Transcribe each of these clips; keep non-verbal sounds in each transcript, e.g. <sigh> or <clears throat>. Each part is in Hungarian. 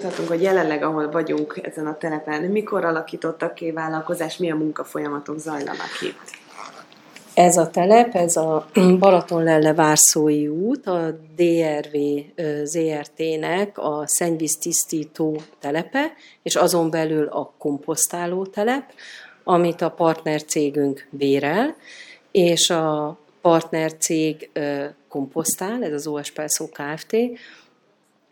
tudhatunk, hogy jelenleg, ahol vagyunk ezen a telepen, mikor alakítottak ki vállalkozás, milyen munkafolyamatok zajlanak itt? Ez a telep, ez a Balatonlelle Várszói út, a DRV ZRT-nek a szennyvíz tisztító telepe, és azon belül a komposztáló telep, amit a partnercégünk bérel, és a partnercég komposztál, ez az OSP Szó Kft.,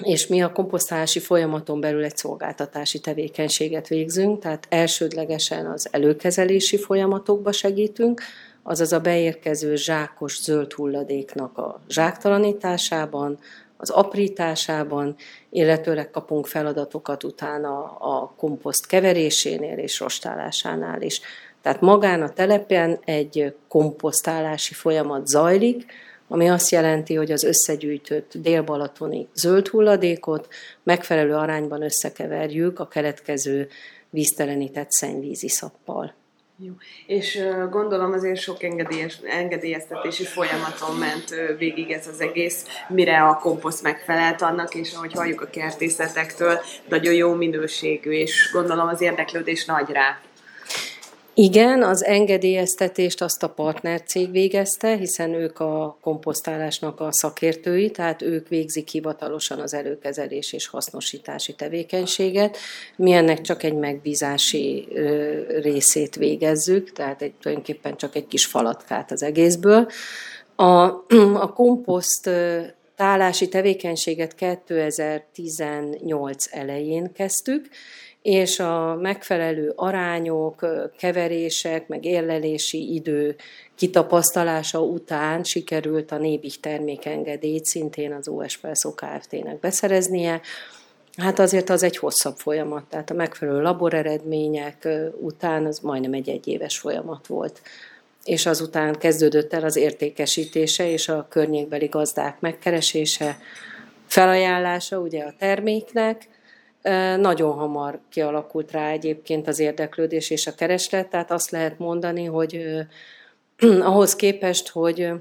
és mi a komposztálási folyamaton belül egy szolgáltatási tevékenységet végzünk, tehát elsődlegesen az előkezelési folyamatokba segítünk, azaz a beérkező zsákos zöld hulladéknak a zsáktalanításában, az aprításában, illetőleg kapunk feladatokat utána a komposzt keverésénél és rostálásánál is. Tehát magán a telepen egy komposztálási folyamat zajlik, ami azt jelenti, hogy az összegyűjtött délbalatoni zöld hulladékot megfelelő arányban összekeverjük a keletkező víztelenített szennyvízi szappal. Jó. És gondolom azért sok engedélyes, engedélyeztetési folyamaton ment végig ez az egész, mire a komposzt megfelelt annak, és ahogy halljuk a kertészetektől, nagyon jó minőségű, és gondolom az érdeklődés nagy rá. Igen, az engedélyeztetést azt a partnercég végezte, hiszen ők a komposztálásnak a szakértői, tehát ők végzik hivatalosan az előkezelés és hasznosítási tevékenységet. Mi ennek csak egy megbízási részét végezzük, tehát egy, tulajdonképpen csak egy kis falatkát az egészből. A, a komposzt tálási tevékenységet 2018 elején kezdtük, és a megfelelő arányok, keverések, meg érlelési idő kitapasztalása után sikerült a Nébih termékengedélyt szintén az OSP Kft-nek beszereznie. Hát azért az egy hosszabb folyamat, tehát a megfelelő laboreredmények után az majdnem egy egyéves folyamat volt. És azután kezdődött el az értékesítése és a környékbeli gazdák megkeresése, felajánlása ugye a terméknek, nagyon hamar kialakult rá egyébként az érdeklődés és a kereslet, tehát azt lehet mondani, hogy <clears throat> ahhoz képest, hogy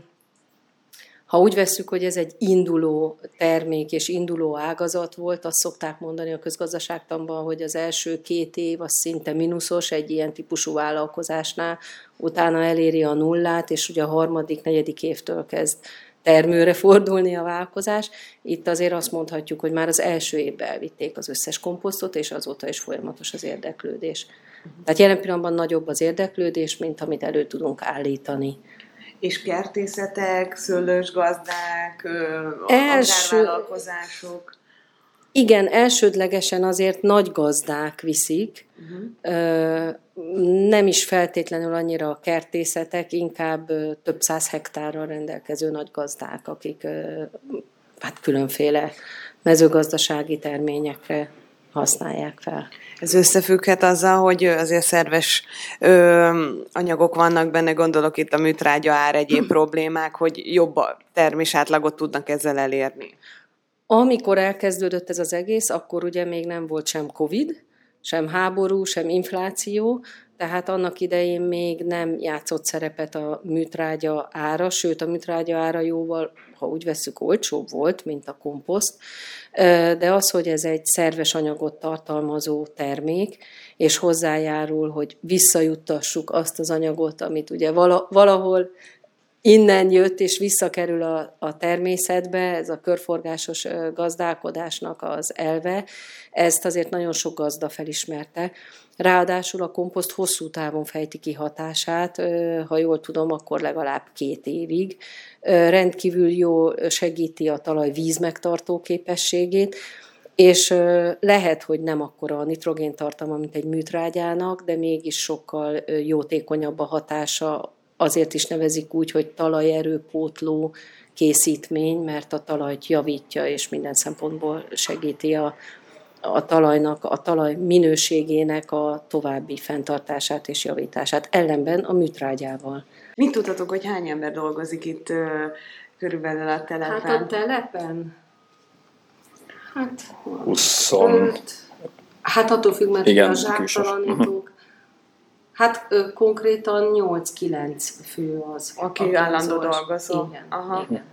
ha úgy vesszük, hogy ez egy induló termék és induló ágazat volt, azt szokták mondani a közgazdaságtanban, hogy az első két év az szinte mínuszos egy ilyen típusú vállalkozásnál, utána eléri a nullát, és ugye a harmadik, negyedik évtől kezd termőre fordulni a vállalkozás. Itt azért azt mondhatjuk, hogy már az első évben elvitték az összes komposztot, és azóta is folyamatos az érdeklődés. Tehát jelen pillanatban nagyobb az érdeklődés, mint amit elő tudunk állítani. És kertészetek, szőlősgazdák, Első... agrárvállalkozások? Igen, elsődlegesen azért nagy gazdák viszik, uh-huh. nem is feltétlenül annyira a kertészetek, inkább több száz hektárral rendelkező nagy gazdák, akik hát különféle mezőgazdasági terményekre használják fel. Ez összefügghet azzal, hogy azért szerves ö, anyagok vannak benne, gondolok itt a műtrágya ár, egyéb <clears throat> problémák, hogy jobb termésátlagot tudnak ezzel elérni. Amikor elkezdődött ez az egész, akkor ugye még nem volt sem Covid, sem háború, sem infláció, tehát annak idején még nem játszott szerepet a műtrágya ára, sőt a műtrágya ára jóval, ha úgy veszük, olcsóbb volt, mint a komposzt, de az, hogy ez egy szerves anyagot tartalmazó termék, és hozzájárul, hogy visszajuttassuk azt az anyagot, amit ugye valahol innen jött és visszakerül a, a természetbe, ez a körforgásos gazdálkodásnak az elve, ezt azért nagyon sok gazda felismerte. Ráadásul a komposzt hosszú távon fejti ki hatását, ha jól tudom, akkor legalább két évig. Rendkívül jó segíti a talaj víz megtartó képességét, és lehet, hogy nem akkora a nitrogén tartalma, mint egy műtrágyának, de mégis sokkal jótékonyabb a hatása azért is nevezik úgy, hogy talajerőpótló készítmény, mert a talajt javítja, és minden szempontból segíti a, a talajnak, a talaj minőségének a további fenntartását és javítását, ellenben a műtrágyával. Mit tudhatok, hogy hány ember dolgozik itt körülbelül a telepen? Hát a telepen? Hát 20. Hát attól függ, mert Igen, a zsáktalanítók, Hát ö, konkrétan 8-9 fő az. Aki állandó dolgozó. Igen, Aha. igen.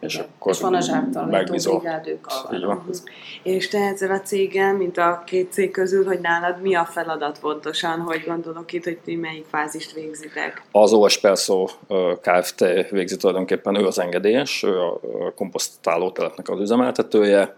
és akkor és van a zsáktalanító brigádők. És te ezzel a céggel, mint a két cég közül, hogy nálad mi a feladat pontosan, hogy gondolok itt, hogy ti melyik fázist végzitek? Az OS Perso Kft. végzi tulajdonképpen, ő az engedélyes, ő a komposztáló telepnek az üzemeltetője,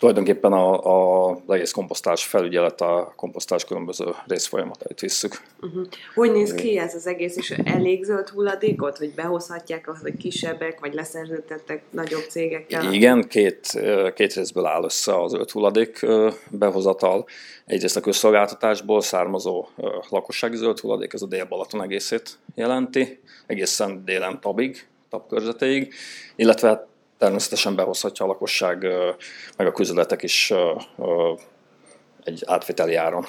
tulajdonképpen a, a, az egész komposztás felügyelet a komposztás különböző részfolyamatait visszük. Uh-huh. Hogy néz ki ez az egész, és elég zöld hulladékot, hogy behozhatják, hogy kisebbek, vagy leszerződtettek nagyobb cégekkel? Igen, két, két részből áll össze az zöld hulladék behozatal. Egyrészt a közszolgáltatásból származó lakossági zöld hulladék, ez a Dél-Balaton egészét jelenti, egészen délen Tabig, Tab körzetéig, illetve természetesen behozhatja a lakosság, meg a közületek is egy átviteli áron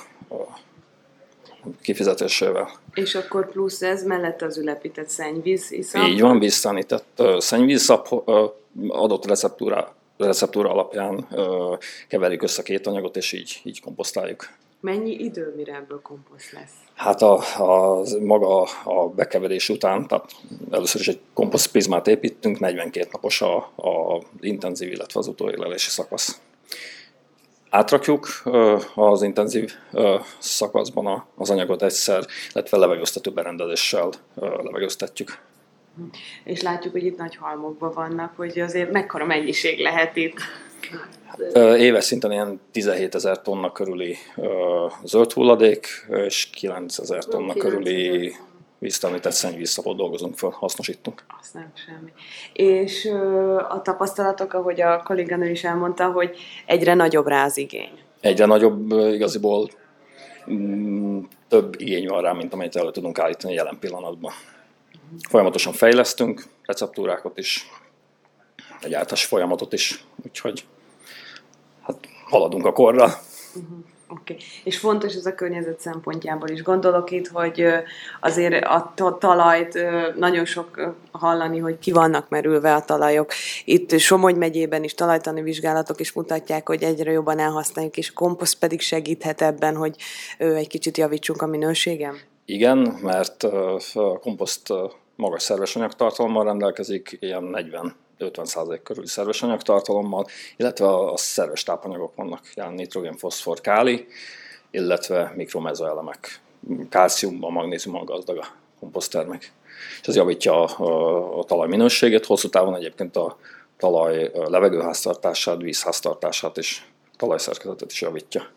kifizetésével. És akkor plusz ez mellett az ülepített szennyvíz iszap? Így van, vízszánített szennyvízszap adott receptúra, receptúra alapján keverjük össze két anyagot, és így, így komposztáljuk. Mennyi idő, mire ebből komposzt lesz? Hát a, a, maga a bekeverés után, tehát először is egy komposztprizmát építünk, 42 napos a, a intenzív, illetve az utóélelési szakasz. Átrakjuk az intenzív szakaszban az anyagot egyszer, illetve levegőztető berendezéssel levegőztetjük. És látjuk, hogy itt nagy halmokban vannak, hogy azért mekkora mennyiség lehet itt. Éves szinten ilyen 17 ezer tonna körüli zöld hulladék, és 9 ezer tonna körüli víztelenített szennyvízszapot dolgozunk fel, hasznosítunk. Azt nem semmi. És a tapasztalatok, ahogy a kolléganő is elmondta, hogy egyre nagyobb rá az igény. Egyre nagyobb igaziból mm, több igény van rá, mint amelyet elő tudunk állítani jelen pillanatban. Folyamatosan fejlesztünk receptúrákat is, egy általános folyamatot is, úgyhogy hát haladunk a korra. Uh-huh. Oké. Okay. És fontos ez a környezet szempontjából is. Gondolok itt, hogy azért a talajt nagyon sok hallani, hogy ki vannak merülve a talajok. Itt Somogy megyében is talajtani vizsgálatok is mutatják, hogy egyre jobban elhasználjuk, és a komposzt pedig segíthet ebben, hogy egy kicsit javítsunk a minőségem? Igen, mert a komposzt magas szerves anyagtartalommal rendelkezik, ilyen 40 50% körül szerves anyagtartalommal, illetve a szerves tápanyagok vannak, ilyen nitrogén, foszfor, káli, illetve mikromezoelemek, kálciumban, magnéziummal gazdag a komposzttermék. És ez javítja a, a, a talaj minőségét, hosszú távon egyébként a talaj levegőháztartását, vízháztartását és talajszerkezetet is javítja.